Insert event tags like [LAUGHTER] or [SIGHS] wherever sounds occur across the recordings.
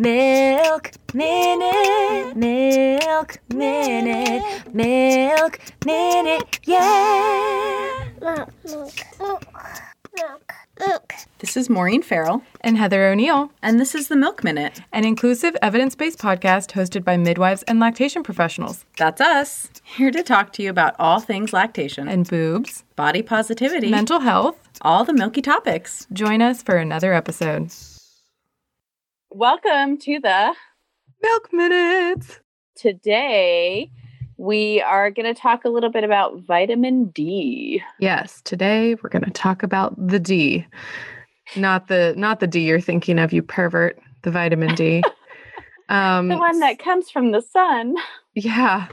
Milk Minute, Milk Minute, Milk Minute, yeah. Milk, milk, milk, milk, milk. This is Maureen Farrell, and Heather O'Neill, and this is the Milk Minute. an inclusive, evidence based podcast hosted by midwives and lactation professionals. That's us, here to talk to you about all things lactation, And boobs, body positivity, mental health. all the milky topics. Join us for another episode. Welcome to the Milk Minutes. today we are going to talk a little bit about vitamin D. Yes, today we're going to talk about the D. Not the not the D you're thinking of, you pervert, the vitamin D. [LAUGHS] Um, The one that comes from the sun. Yeah.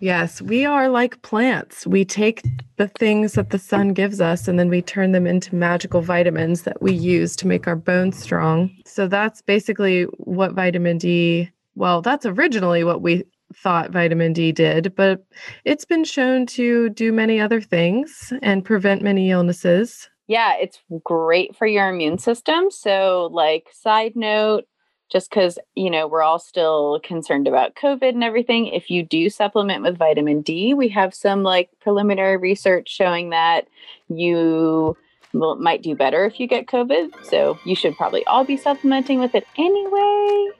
Yes, we are like plants. We take the things that the sun gives us and then we turn them into magical vitamins that we use to make our bones strong. So that's basically what vitamin D, well, that's originally what we thought vitamin D did, but it's been shown to do many other things and prevent many illnesses. Yeah, it's great for your immune system. So, like, side note, just because, you know, we're all still concerned about COVID and everything, if you do supplement with vitamin D, we have some like preliminary research showing that you will, might do better if you get COVID. So, you should probably all be supplementing with it anyway.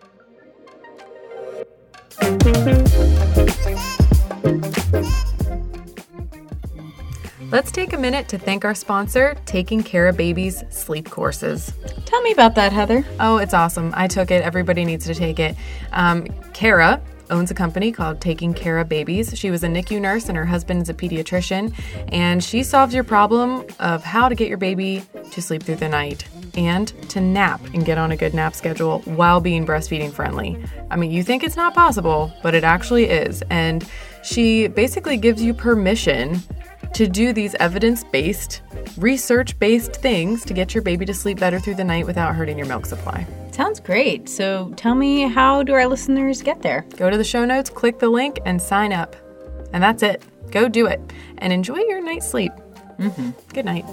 Let's take a minute to thank our sponsor, Taking Cara Babies Sleep Courses. Tell me about that, Heather. Oh, it's awesome. I took it. Everybody needs to take it. Um, Cara owns a company called Taking Cara Babies. She was a NICU nurse and her husband is a pediatrician. And she solves your problem of how to get your baby to sleep through the night and to nap and get on a good nap schedule while being breastfeeding friendly. I mean, you think it's not possible, but it actually is. And she basically gives you permission to do these evidence based, research based things to get your baby to sleep better through the night without hurting your milk supply. Sounds great. So tell me, how do our listeners get there? Go to the show notes, click the link, and sign up. And that's it. Go do it and enjoy your night's sleep. Mm-hmm. Good night.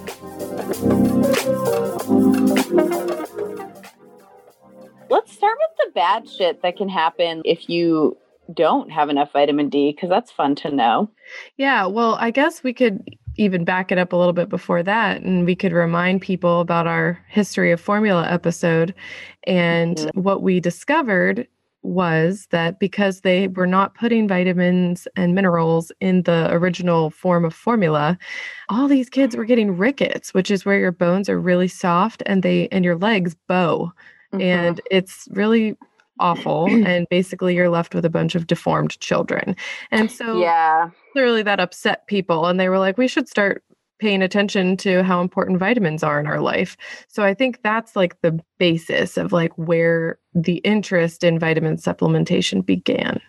Let's start with the bad shit that can happen if you don't have enough vitamin D, because that's fun to know. Yeah, well, I guess we could even back it up a little bit before that, and we could remind people about our history of formula episode. And mm-hmm. what we discovered was that because they were not putting vitamins and minerals in the original form of formula, all these kids were getting rickets, which is where your bones are really soft and they and your legs bow. Mm-hmm. And it's really awful. [CLEARS THROAT] and basically, you're left with a bunch of deformed children. And so, yeah, clearly, that upset people. And they were like, we should start paying attention to how important vitamins are in our life. So, I think that's like the basis of like where the interest in vitamin supplementation began.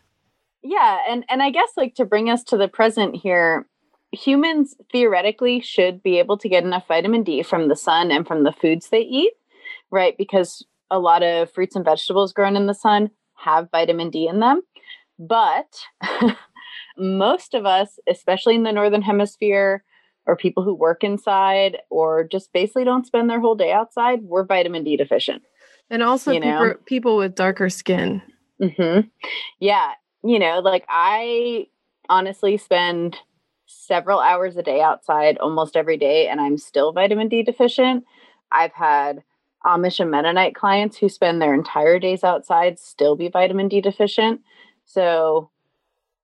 yeah, and and I guess like to bring us to the present here, humans theoretically should be able to get enough vitamin D from the sun and from the foods they eat, right? Because a lot of fruits and vegetables grown in the sun have vitamin D in them, but [LAUGHS] most of us, especially in the northern hemisphere, or people who work inside or just basically don't spend their whole day outside, we're vitamin D deficient. And also, You know? people, people with darker skin. hmm Yeah. You know, like I honestly spend several hours a day outside almost every day, and I'm still vitamin D deficient. I've had Um, Amish and Mennonite clients who spend their entire days outside still be vitamin D deficient. So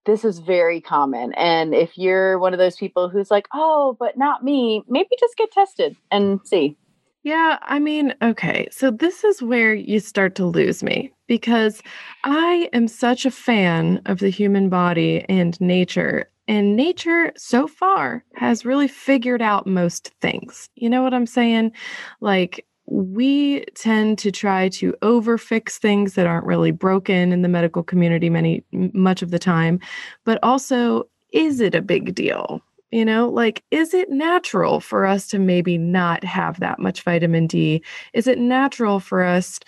this is very common. And if you're one of those people who's like, oh, but not me, maybe just get tested and see. Yeah, I mean, okay. So this is where you start to lose me because I am such a fan of the human body and nature. And nature so far has really figured out most things. You know what I'm saying? Like, we tend to try to overfix things that aren't really broken in the medical community many much of the time but also is it a big deal you know like is it natural for us to maybe not have that much vitamin d is it natural for us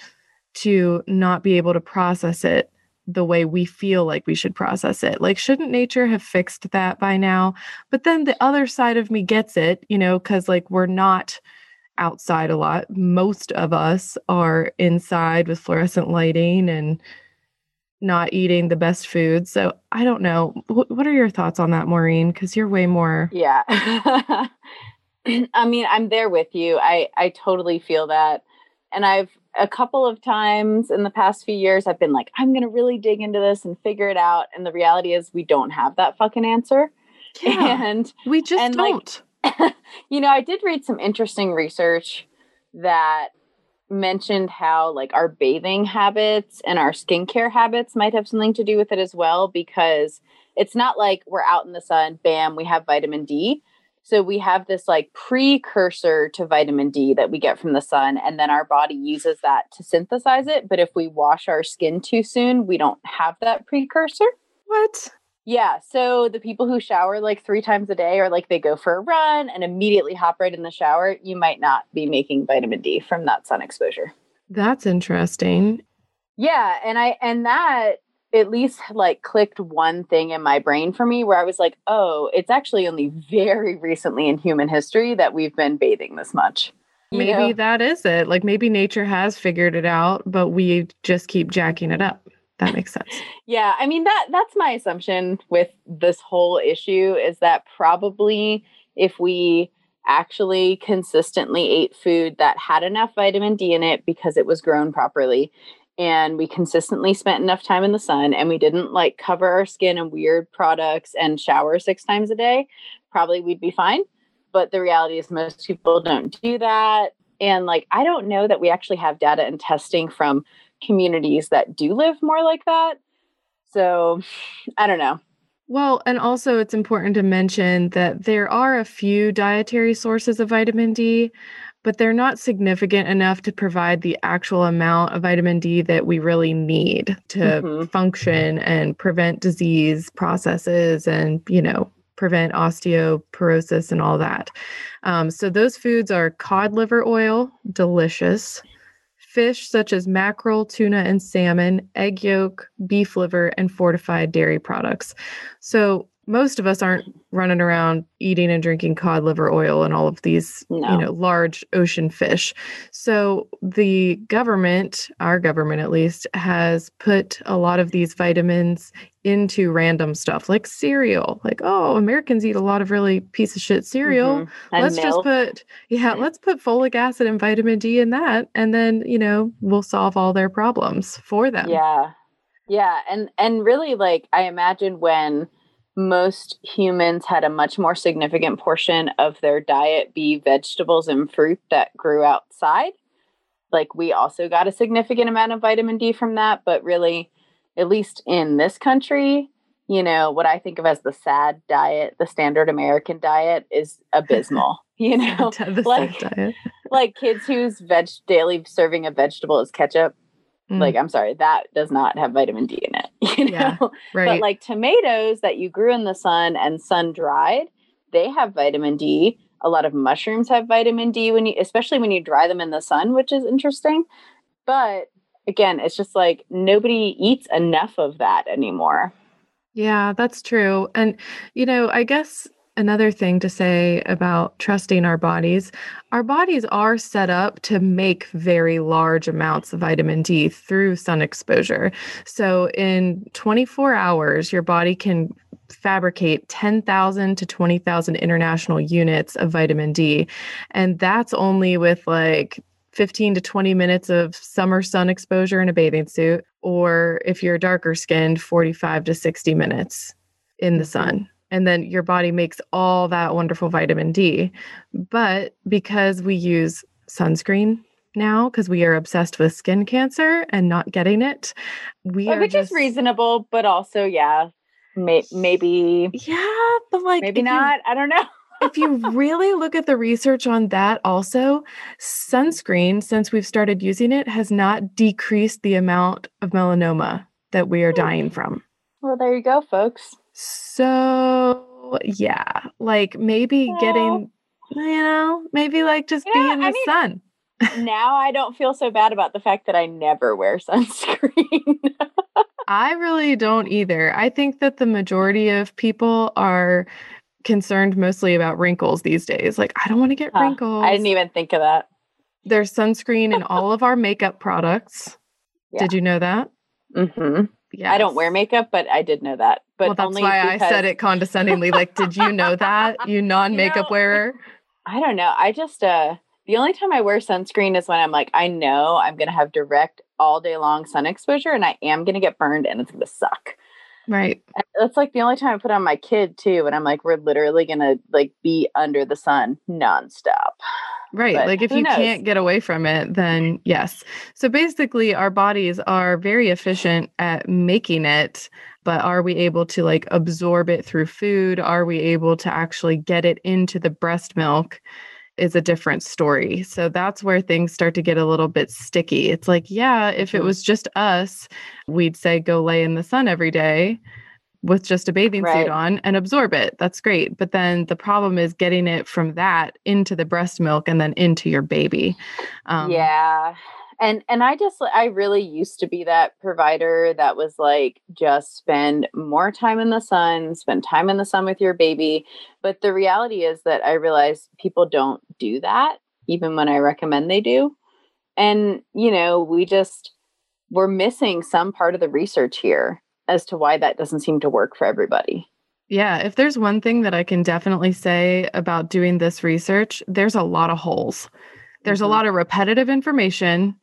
to not be able to process it the way we feel like we should process it. Like, shouldn't nature have fixed that by now? But then the other side of me gets it, you know, because like we're not outside a lot. Most of us are inside with fluorescent lighting and not eating the best food. So I don't know. Wh- what are your thoughts on that, Maureen? Because you're way more. Yeah. [LAUGHS] I mean, I'm there with you. I I totally feel that. And I've a couple of times in the past few years I've been like, I'm going to really dig into this and figure it out. And the reality is we don't have that fucking answer. Yeah, [LAUGHS] And we just and, don't. [LAUGHS] you know, I did read some interesting research that mentioned how like our bathing habits and our skincare habits might have something to do with it as well because it's not like we're out in the sun, bam, we have vitamin D. So we have this like precursor to vitamin D that we get from the sun and then our body uses that to synthesize it, but if we wash our skin too soon, we don't have that precursor. what? Yeah. So the people who shower like three times a day or like they go for a run and immediately hop right in the shower, you might not be making vitamin D from that sun exposure. That's interesting. Yeah. And I, and that at least like clicked one thing in my brain for me where I was like, oh, it's actually only very recently in human history that we've been bathing this much. You Maybe know? that is it. Like maybe nature has figured it out, but we just keep jacking it up. That makes sense. Yeah, I mean that that's my assumption with this whole issue is that probably if we actually consistently ate food that had enough vitamin D in it because it was grown properly and we consistently spent enough time in the sun and we didn't like cover our skin in weird products and shower six times a day, probably we'd be fine. But the reality is most people don't do that. And like I don't know that we actually have data and testing from communities that do live more like that. So I don't know. Well, and also it's important to mention that there are a few dietary sources of vitamin D, but they're not significant enough to provide the actual amount of vitamin D that we really need to Mhm. function and prevent disease processes and, you know, prevent osteoporosis and all that. Um, so those foods are cod liver oil, delicious. Fish such as mackerel, tuna, and salmon, egg yolk, beef liver, and fortified dairy products. So most of us aren't running around eating and drinking cod liver oil and all of these, No. you know, large ocean fish. So the government, our government at least, has put a lot of these vitamins into random stuff like cereal. Like, oh, Americans eat a lot of really piece of shit cereal Mhm. Let's just put yeah let's put folic acid and vitamin d in that and then you know we'll solve all their problems for them Yeah. Yeah. And and really like I imagine when most humans had a much more significant portion of their diet be vegetables and fruit that grew outside. Like we also got a significant amount of vitamin D from that, but really, at least in this country, you know, what I think of as the sad diet, the standard American diet is abysmal. [LAUGHS] you know, [LAUGHS] like- like kids whose veg daily serving of vegetable is ketchup Mm, like i'm sorry that does not have vitamin d in it [LAUGHS] you know? Yeah, right. but like tomatoes that you grew in the sun and sun dried they have vitamin d. A lot of mushrooms have vitamin d when you especially when you dry them in the sun which is interesting. But again it's just like nobody eats enough of that anymore. Yeah that's true. And you know i guess another thing to say about trusting our bodies our bodies are set up to make very large amounts of vitamin D through sun exposure. So, in 24 hours, your body can fabricate 10,000 to 20,000 international units of vitamin D. And that's only with like 15 to 20 minutes of summer sun exposure in a bathing suit, or if you're darker skinned, 45 to 60 minutes in the sun and then your body makes all that wonderful vitamin D. But because we use sunscreen now, because we are obsessed with skin cancer and not getting it, we which just, is reasonable but also yeah may- maybe Yeah, but like maybe if you- not i don't know if you really look at the research on that, also, sunscreen, since we've started using it, has not decreased the amount of melanoma that we are hmm. dying from. well there you go folks So, yeah, like maybe Well- getting, you know, maybe like just Yeah, be in the I mean- sun. [LAUGHS] now I don't feel so bad about the fact that I never wear [LAUGHS] sunscreen. I really don't either. I think that the majority of people are concerned mostly about wrinkles these days. Like, I don't want to get Huh. wrinkles. I didn't even think of that. There's sunscreen in [LAUGHS] all of our makeup products. Yeah. Did you know that? hmm Yeah. I don't wear makeup, but I did know that. But well, that's why I said it condescendingly. Like, did you know that? You [LAUGHS] non makeup know, wearer? I don't know. I just uh the only time I wear sunscreen is when I'm like, I know I'm gonna have direct all day long sun exposure and I am gonna get burned and it's gonna suck. Right. And That's like the only time I put on my kid too, and I'm like, we're literally gonna like be under the sun nonstop. Right. But like if you knows? can't get away from it, then yes. So basically, our bodies are very efficient at making it, but are we able to like absorb it through food? Are we able to actually get it into the breast milk? Is a different story. So that's where things start to get a little bit sticky. It's like, yeah, if it Mhm. was just us, we'd say go lay in the sun every day with just a bathing Right. suit on and absorb it. That's great. But then the problem is getting it from that into the breast milk and then into your baby. Um, yeah. And and I just I really used to be that provider that was like just spend more time in the sun, spend time in the sun with your baby. But the reality is that I realize people don't do that even when I recommend they do. And you know, we just we're missing some part of the research here as to why that doesn't seem to work for everybody. Yeah. If there's one thing that I can definitely say about doing this research, there's a lot of holes. There's Mhm. a lot of repetitive information.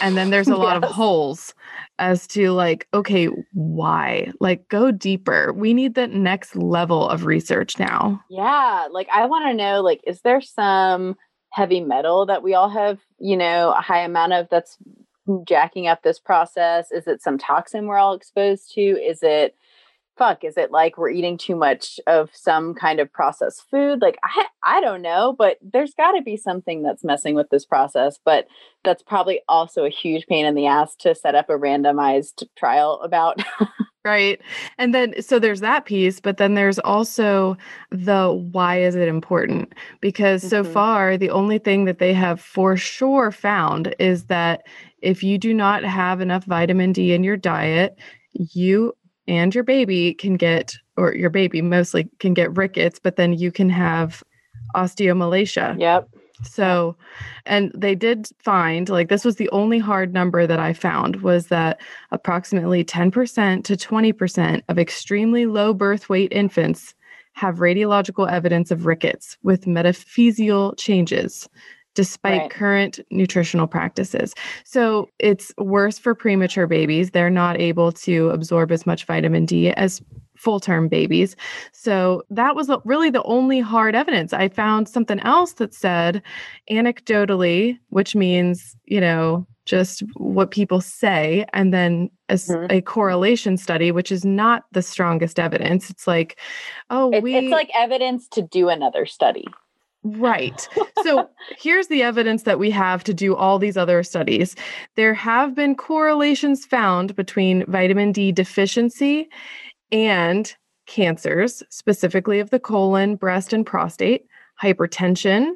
And then there's a [LAUGHS] lot of holes as to like, okay, why? Like, go deeper. We need the next level of research now. Yeah, like I want to know like is there some heavy metal that we all have, you know, a high amount of that's jacking up this process? Is it some toxin we're all exposed to? Is it fuck, is it like we're eating too much of some kind of processed food? Like I I don't know, but there's got to be something that's messing with this process, but that's probably also a huge pain in the ass to set up a randomized trial about. [LAUGHS] Right. And then, so there's that piece, but then there's also the why is it important? Because so Mhm. far, the only thing that they have for sure found is that if you do not have enough vitamin D in your diet, you and your baby can get, or your baby mostly can get rickets, but then you can have osteomalacia. yep. So, and they did find like this was the only hard number that I found was that approximately 10% to 20% of extremely low birth weight infants have radiological evidence of rickets with metaphyseal changes despite Right. current nutritional practices. So, it's worse for premature babies. They're not able to absorb as much vitamin D as full term babies. So that was really the only hard evidence. I found something else that said anecdotally, which means, you know, just what people say, and then as Mhm. a correlation study, which is not the strongest evidence. It's like, oh, we it's like evidence to do another study. Right. [LAUGHS] So here's the evidence that we have to do all these other studies. There have been correlations found between vitamin D deficiency and cancers, specifically of the colon, breast, and prostate, hypertension,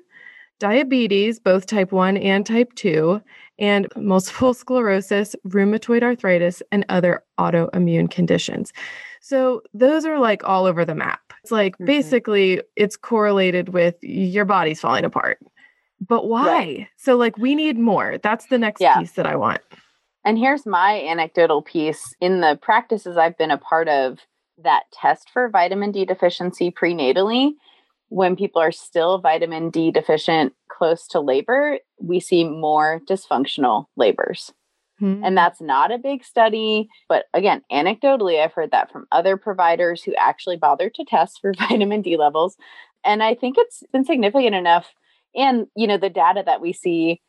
diabetes, both type 1 and type 2, and multiple sclerosis, rheumatoid arthritis, and other autoimmune conditions. So those are like all over the map. It's like Mhm. basically it's correlated with your body's falling apart. But why? Right. So like we need more. That's the next Yeah. piece that I want. And here's my anecdotal piece in the practices I've been a part of that test for vitamin D deficiency prenatally. When people are still vitamin D deficient close to labor, we see more dysfunctional labors. Hmm. And that's not a big study. But again, anecdotally, I've heard that from other providers who actually bother to test for [LAUGHS] vitamin D levels. And I think it's been significant enough. And, you know, the data that we see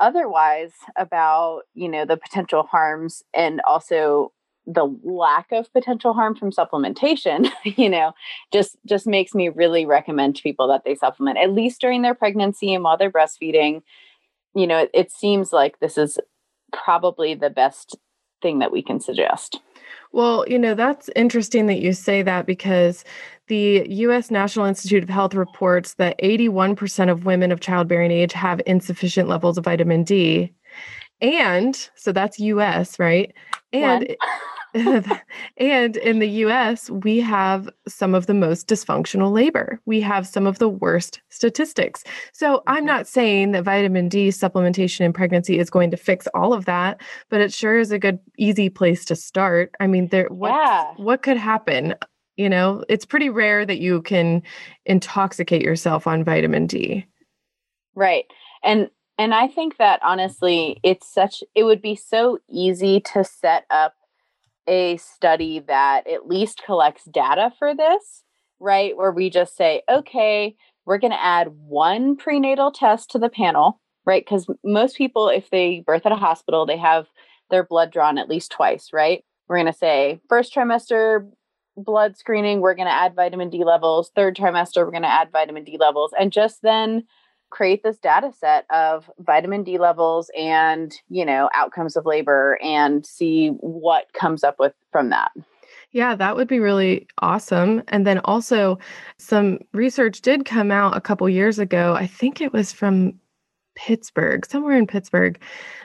otherwise about, you know, the potential harms and also the lack of potential harm from supplementation, [LAUGHS] you know, just just makes me really recommend to people that they supplement at least during their pregnancy and while they're breastfeeding. You know, it, it seems like this is probably the best thing that we can suggest. Well, you know, that's interesting that you say that because the US National Institute of Health reports that 81% of women of childbearing age have insufficient levels of vitamin D. And so that's US, right? And [LAUGHS] and in the US, we have some of the most dysfunctional labor. We have some of the worst statistics. So I'm Mhm. not saying that vitamin D supplementation in pregnancy is going to fix all of that, but it sure is a good, easy place to start. I mean, there what Yeah. what could happen? You know, it's pretty rare that you can intoxicate yourself on vitamin D. Right. And and I think that honestly it's such it would be so easy to set up a study that at least collects data for this, right? Where we just say, okay, we're going to add one prenatal test to the panel, right? Cuz most people if they birth at a hospital, they have their blood drawn at least twice, right? We're going to say first trimester blood screening, we're going to add vitamin D levels, third trimester we're going to add vitamin D levels and just then create this data set of vitamin D levels and, you know, outcomes of labor and see what comes up with from that. Yeah, that would be really awesome. And then also, some research did come out a couple years ago. I think it was from Pittsburgh, somewhere in Pittsburgh,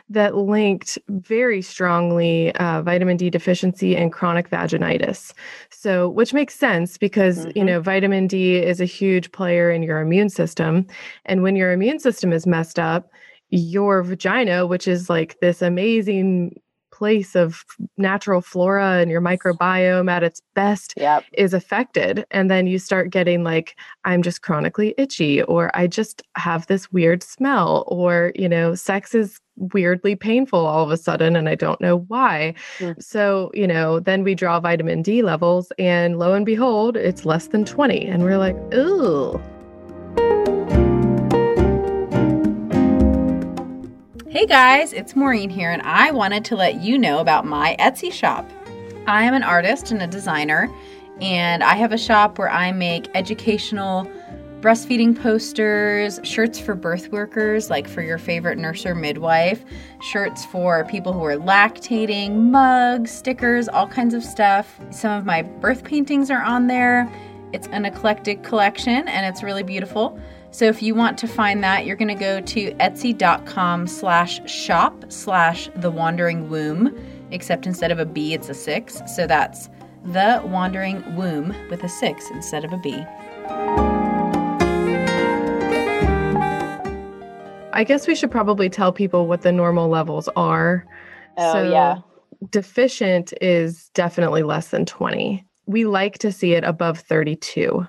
that linked very strongly uh, vitamin D deficiency and chronic vaginitis. So, which makes sense because, you Mhm. know, vitamin D is a huge player in your immune system. And when your immune system is messed up, your vagina, which is like this amazing place of natural flora and your microbiome at its best, Yep. is affected and then you start getting like i'm just chronically itchy or i just have this weird smell or you know sex is weirdly painful all of a sudden and i don't know why Mm. so you know then we draw vitamin d levels and lo and behold it's less than 20 and we're like ooh Hey guys, it's Maureen here, and I wanted to let you know about my Etsy shop. I am an artist and a designer, and I have a shop where I make educational breastfeeding posters, shirts for birth workers, like for your favorite nurse or midwife, shirts for people who are lactating, mugs, stickers, all kinds of stuff. Some of my birth paintings are on there. It's an eclectic collection and it's really beautiful. So if you want to find that, you're going to go to etsy.com slash shop slash the wandering womb, except instead of a B, it's a six. So that's the wandering womb with a six instead of a B. i guess we should probably tell people what the normal levels are Oh, yeah. deficient is definitely less than 20 we like to see it above 32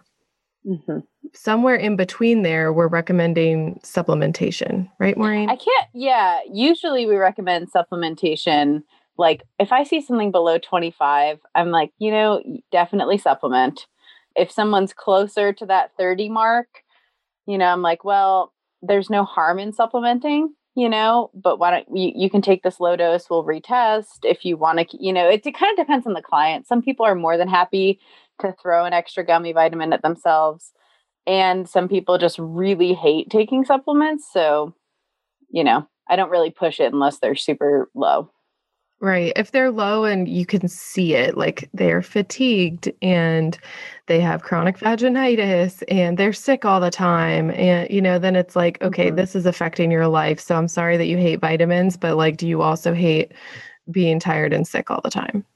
hmm somewhere in between there, we're recommending supplementation, right, Maureen? I can't, yeah. Usually we recommend supplementation. Like if I see something below 25, I'm like, you know, definitely supplement. If someone's closer to that 30 mark, you know, I'm like, well, there's no harm in supplementing, you know, but why don't you, you can take this low dose, we'll retest if you want to, you know, it, it kind of depends on the client. Some people are more than happy to throw an extra gummy vitamin at themselves. And some people just really hate taking supplements. So, you know, I don't really push it unless they're super low. Right. If they're low and you can see it, like they're fatigued and they have chronic vaginitis and they're sick all the time. And, you know, then it's like, okay, Mhm. this is affecting your life. So I'm sorry that you hate vitamins, but like, do you also hate being tired and sick all the time?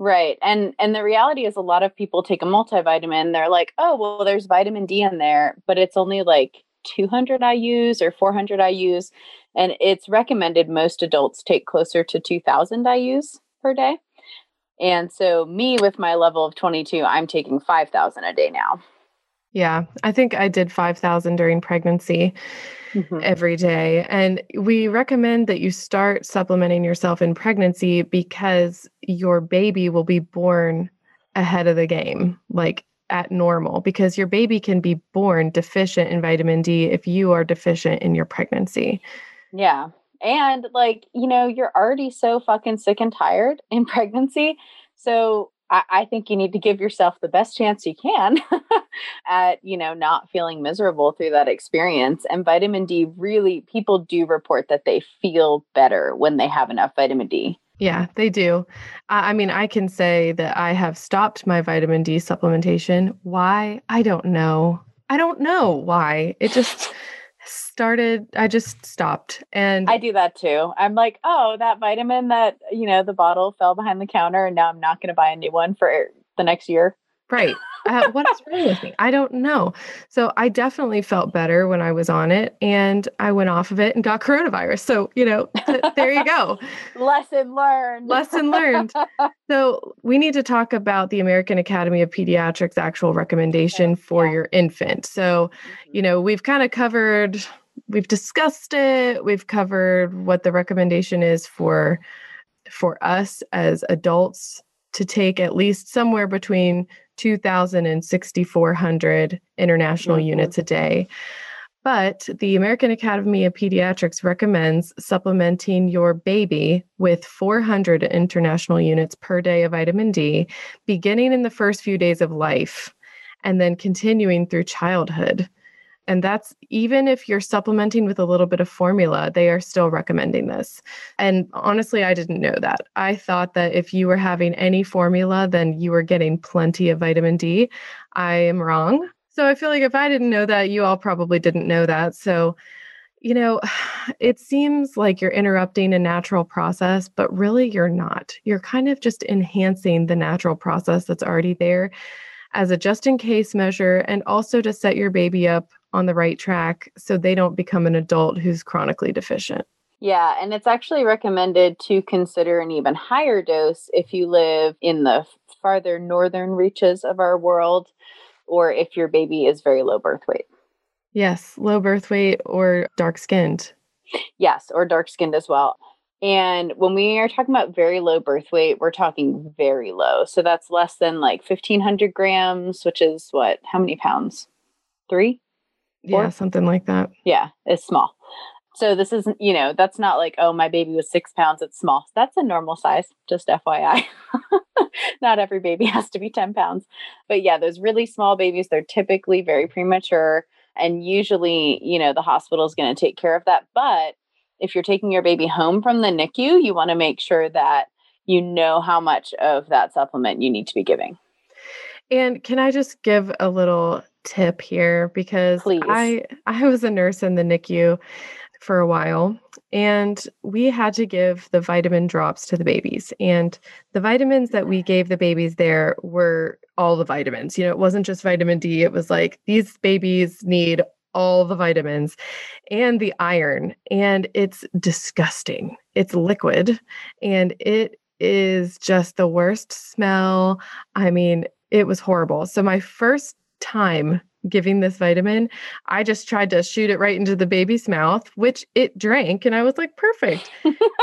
Right. And and the reality is a lot of people take a multivitamin, they're like, "Oh, well there's vitamin D in there, but it's only like 200 IUs or 400 IUs." And it's recommended most adults take closer to 2000 IUs per day. And so me with my level of 22, I'm taking 5000 a day now. Yeah. I think I did 5,000 during pregnancy. Mm-hmm. every day. And we recommend that you start supplementing yourself in pregnancy because your baby will be born ahead of the game, like at normal, because your baby can be born deficient in vitamin D if you are deficient in your pregnancy. Yeah. And like, you know, you're already so fucking sick and tired in [LAUGHS] pregnancy. So I, I think you need to give yourself the best chance you can [LAUGHS] at, you know, not feeling miserable through that experience. And vitamin D really, people do report that they feel better when they have enough vitamin D. Yeah, they do. I I mean, I can say that I have stopped my vitamin D supplementation. Why? I don't know. I don't know why. It just started, I just stopped. And I do that too. I'm like, oh, that vitamin that, you know, the bottle fell behind the counter and now I'm not going to buy a new one for the next year. Right. Uh, what is wrong with me? I don't know. So I definitely felt better when I was on it and I went off of it and got coronavirus. So, you know, th- there you go. [LAUGHS] Lesson learned. Lesson learned. [LAUGHS] So we need to talk about the American Academy of Pediatrics actual recommendation for yeah. your infant. So, you know, we've kind of covered, we've discussed it, we've covered what the recommendation is for for us as adults to take at least somewhere between 2,000 and 6,400 international Mhm. units a day. But the American Academy of Pediatrics recommends supplementing your baby with 400 international units per day of vitamin D, beginning in the first few days of life and then continuing through childhood. And that's even if you're supplementing with a little bit of formula, they are still recommending this. And honestly, I didn't know that. I thought that if you were having any formula, then you were getting plenty of vitamin D. I am wrong. So I feel like if I didn't know that, you all probably didn't know that. So, you know, [SIGHS] it seems like you're interrupting a natural process, but really you're not. You're kind of just enhancing the natural process that's already there as a just in case measure and also to set your baby up on the right track so they don't become an adult who's chronically deficient. Yeah, and it's actually recommended to consider an even higher dose if you live in the farther northern reaches of our world or if your baby is very low birth weight. Yes, low birth weight or dark skinned. Yes, or dark skinned as well. And when we are talking about very low birth weight, we're talking very low. So that's less than like 1500 grams, which is what? How many pounds? Three? Yeah, Four? something like that. Yeah, it's small. So this isn't, you know, that's not like, oh, my baby was six pounds. It's small. That's a normal size, just FYI. [LAUGHS] not every baby [LAUGHS] has to be 10 pounds. But yeah, those really small babies, they're typically very premature. And usually, you know, the hospital is going to take care of that. But if you're taking your baby home from the NICU, you want to make sure that you know how much of that supplement you need to be giving. And can I just give a little tip here? Because Please. I I was a nurse in the NICU for a while and we had to give the vitamin drops to the babies and the vitamins that we gave the babies there were all the vitamins. You know it wasn't just vitamin D it was like these babies need all the vitamins and the iron and it's disgusting. It's liquid and it is just the worst smell. I mean it was horrible so my first time giving this vitamin, I just tried to shoot it right into the baby's mouth, which it drank. And I was like, perfect.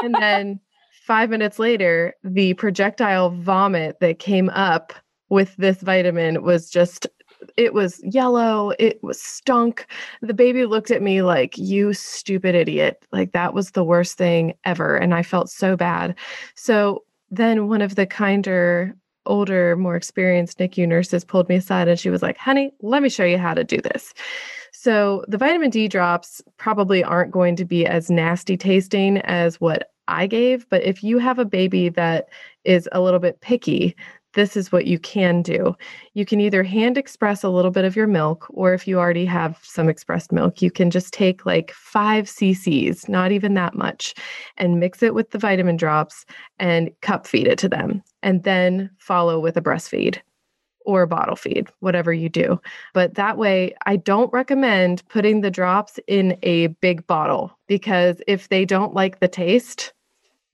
and then five minutes later, the projectile vomit that came up with this vitamin was just. It was yellow. It was stunk. The baby looked at me like, you stupid idiot. Like, that was the worst thing ever. And I felt so bad. So then one of the kinder older, more experienced NICU nurses pulled me aside and she was like, honey, let me show you how to do this. So the vitamin D drops probably aren't going to be as nasty tasting as what I gave. But if you have a baby that is a little bit picky, this is what you can do. You can either hand express a little bit of your milk, or if you already have some expressed milk, you can just take like five cc's, not even that much, and mix it with the vitamin drops and cup feed it to them, and then follow with a breastfeed or a bottle feed, whatever you do. But that way, I don't recommend putting the drops in a big bottle because if they don't like the taste,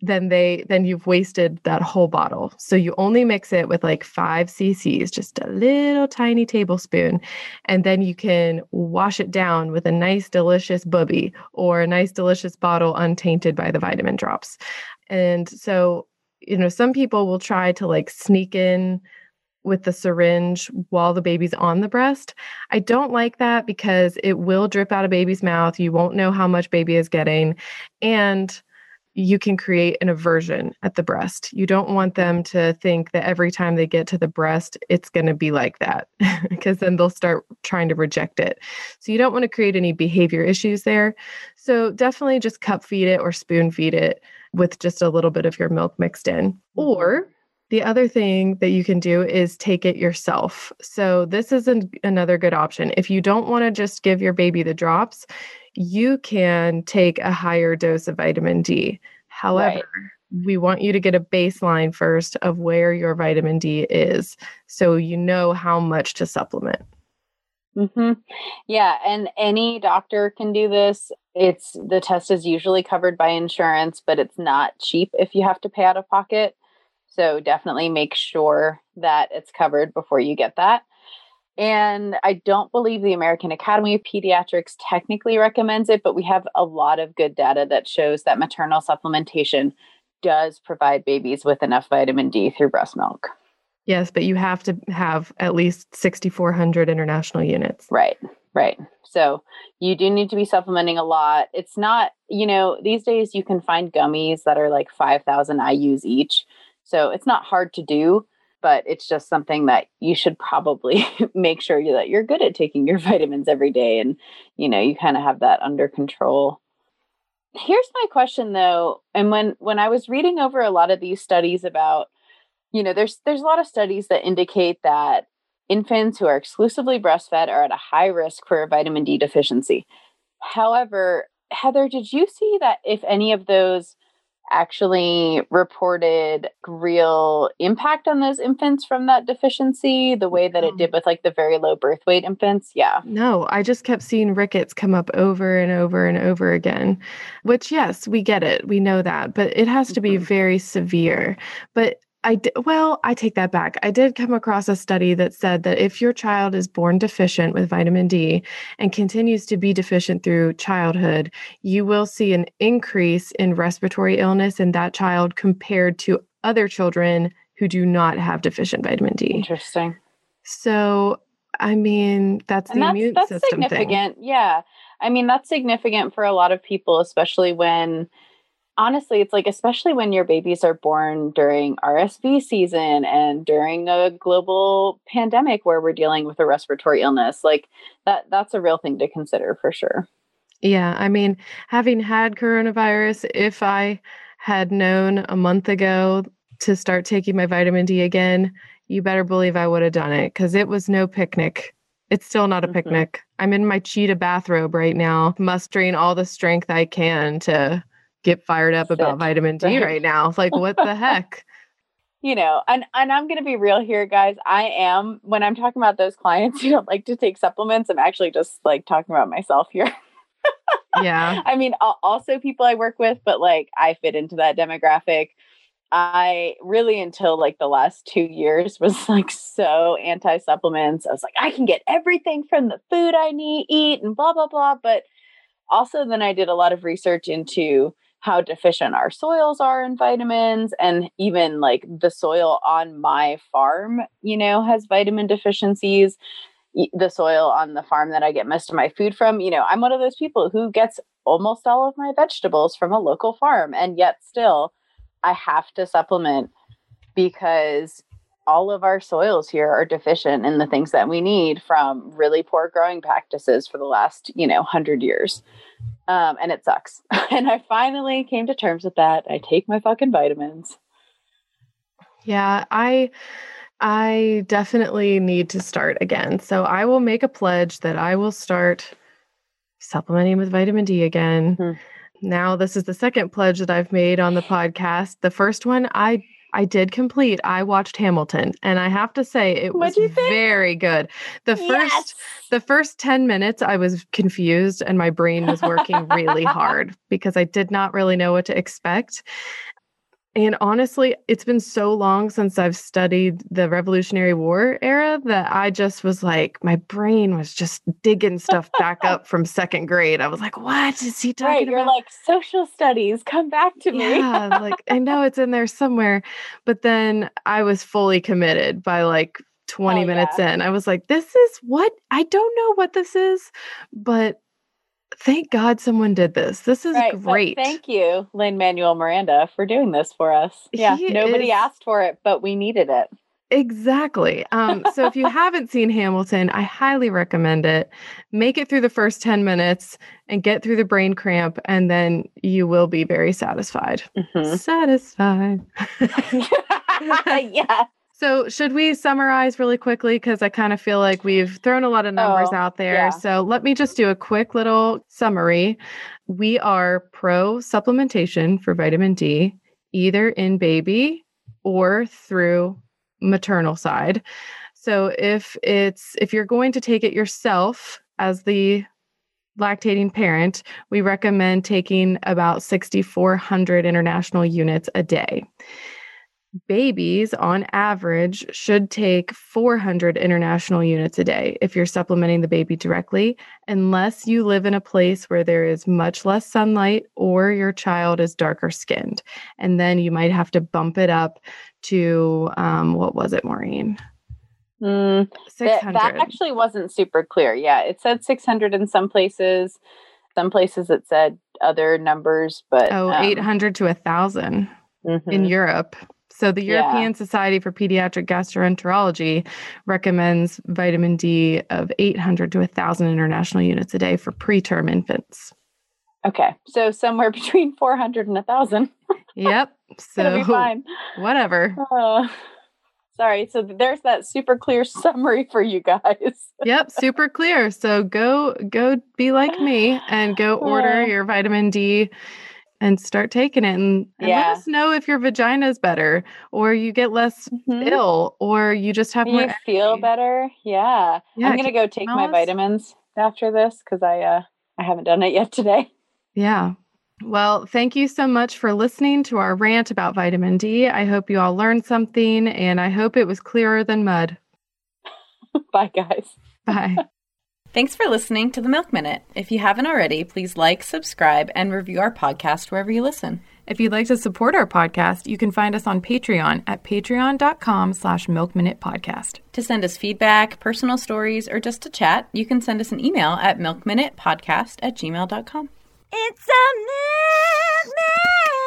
then they then you've wasted that whole bottle. So you only mix it with like 5 cc's, just a little tiny tablespoon, and then you can wash it down with a nice delicious bubby or a nice delicious bottle untainted by the vitamin drops. And so, you know, some people will try to like sneak in with the syringe while the baby's on the breast. I don't like that because it will drip out of baby's mouth. You won't know how much baby is getting. And you can create an aversion at the breast. You don't want them to think that every time they get to the breast, it's going to be like that, [LAUGHS] because then they'll start trying to reject it. So you don't want to create any behavior issues there. So definitely just cup feed it or spoon feed it with just a little bit of your milk mixed in. Mm-hmm. Or the other thing that you can do is take it yourself. So this is an, another good option. If you don't want to just give your baby the drops, you can take a higher dose of vitamin D. However, Right. we want you to get a baseline first of where your vitamin D is so you know how much to supplement. hmm Yeah, and any doctor can do this. It's the test is usually covered by insurance, but it's not cheap if you have to pay out of pocket. So definitely make sure that it's covered before you get that. And I don't believe the American Academy of Pediatrics technically recommends it, but we have a lot of good data that shows that maternal supplementation does provide babies with enough vitamin D through breast milk. Yes, but you have to have at least 6,400 international units. Right, right. So you do need to be supplementing a lot. It's not, you know, these days you can find gummies that are like 5,000 IUs each. So it's not hard to do, but it's just something that you should probably [LAUGHS] make sure you, that you're good at taking your [LAUGHS] vitamins every day and, you know, you kind of have that under control. Here's my question though, and when when I was reading over a lot of these studies about you know, there's there's a lot of studies that indicate that infants who are exclusively breastfed are at a high risk for a vitamin D deficiency. However, Heather, did you see that if any of those actually reported real impact on those infants from that deficiency, the way that it did with like the very low birth weight infants? Yeah. No, I just kept seeing rickets come up over and over and over again, which, yes, we get it. We know that, but it has to be Mhm. very severe. But I, d- well, I take that back. I did come across a study that said that if your child is born deficient with vitamin D and continues to be deficient through childhood, you will see an increase in respiratory illness in that child compared to other children who do not have deficient vitamin D. Interesting. So, I mean, that's and the that's immune that's system thing. significant yeah i mean that's significant for a lot of people especially when honestly it's like especially when your babies are born during rsv season and during a global pandemic where we're dealing with a respiratory illness like that that's a real thing to consider for sure Yeah, I mean, having had coronavirus, if I had known a month ago to start taking my vitamin D again, you better believe I would have done it because it was no picnic. It's still not a Mhm. picnic. I'm in my cheetah bathrobe right now, mustering all the strength I can to get fired up about vitamin D right. now. Like, what the heck? [LAUGHS] you know and and i'm going to be real here guys i am when i'm talking about those clients [LAUGHS] who don't like to take supplements i'm actually just like talking about myself here Yeah. [LAUGHS] I mean, also people I work with, but like I fit into that demographic. I really, until like the last two years, was like so anti supplements. I was like, I can get everything from the food I need, eat, and blah, blah, blah. But also, then I did a lot of research into how deficient our soils are in vitamins and even like the soil on my farm, you know, has vitamin deficiencies the soil on the farm that I get most of my food from. You know, I'm one of those people who gets almost all of my vegetables from a local farm, and yet still I have to supplement because all of our soils here are deficient in the things that we need from really poor growing practices for the last, you know, 100 years. Um, and it sucks. [LAUGHS] and I finally came to terms with that. I take my fucking vitamins. Yeah, I I definitely need to start again. So I will make a pledge that I will start supplementing with vitamin D again. Hmm. Now this is the second pledge that I've made on the podcast. The first one I I did complete. I watched Hamilton and I have to say it was What'd think? very good. The first the first 10 minutes I was confused and my brain was working really hard because I did not really know what to expect. And honestly, it's been so long since I've studied the Revolutionary War era that I just was like, my brain was just digging stuff back [LAUGHS] up from second grade. I was like, what is he talking right. You're about? like, social studies, come back to me. yeah, like I know it's in there somewhere. But then I was fully committed by like 20 Oh, minutes in. I was like, this is what I don't know what this is, but thank God someone did this. This is Right, great. Thank you, Lin-Manuel Miranda, for doing this for us. Yeah, He nobody is- asked for it, but we needed it. Exactly. Um, [LAUGHS] so if you haven't seen Hamilton, I highly recommend it. Make it through the first 10 minutes and get through the brain cramp, and then you will be very satisfied. Mhm. Satisfied. [LAUGHS] [LAUGHS] yeah. So, should we summarize really quickly? Because I kind of feel like we've thrown a lot of numbers Oh, out there. yeah. So, let me just do a quick little summary. We are pro supplementation for vitamin D, either in baby or through maternal side. So, if it's if you're going to take it yourself as the lactating parent, we recommend taking about 6,400 international units a day babies on average should take 400 international units a day if you're supplementing the baby directly unless you live in a place where there is much less sunlight or your child is darker skinned and then you might have to bump it up to um, what was it maureen Mm, 600 that actually wasn't super clear. Yeah, it said 600 in some places. Some places it said other numbers, but oh um, 800 to 1000 in mhm. Europe. So the Yeah. European Society for Pediatric Gastroenterology recommends vitamin D of 800 to 1000 international units a day for preterm infants. Okay, so somewhere [LAUGHS] between 400 and 1,000. Yep. [LAUGHS] So fine. whatever. Uh, sorry. So there's that super clear [LAUGHS] summary for you guys. Yep, super clear. So go go be like me and go order your vitamin D and start taking it and, and Yeah. let us know if your vagina is better or you get less Mhm. ill or you just have more You feel energy. better? Yeah. Yeah, I'm gonna go take my us? vitamins after this because I uh I haven't done it yet today. Yeah. Well, thank you so much for listening to our rant about vitamin D. I hope you all learned something and I hope it was clearer than mud. [LAUGHS] Bye, guys. Bye. Thanks for listening to the Milk Minute. If you haven't already, please like, subscribe, and review our podcast wherever you listen. if you'd like to support our podcast, you can find us on Patreon at patreon.com slash milkminutepodcast. To send us feedback, personal stories, or just to chat, you can send us an email at milkminutepodcast at gmail.com. It's a milk minute.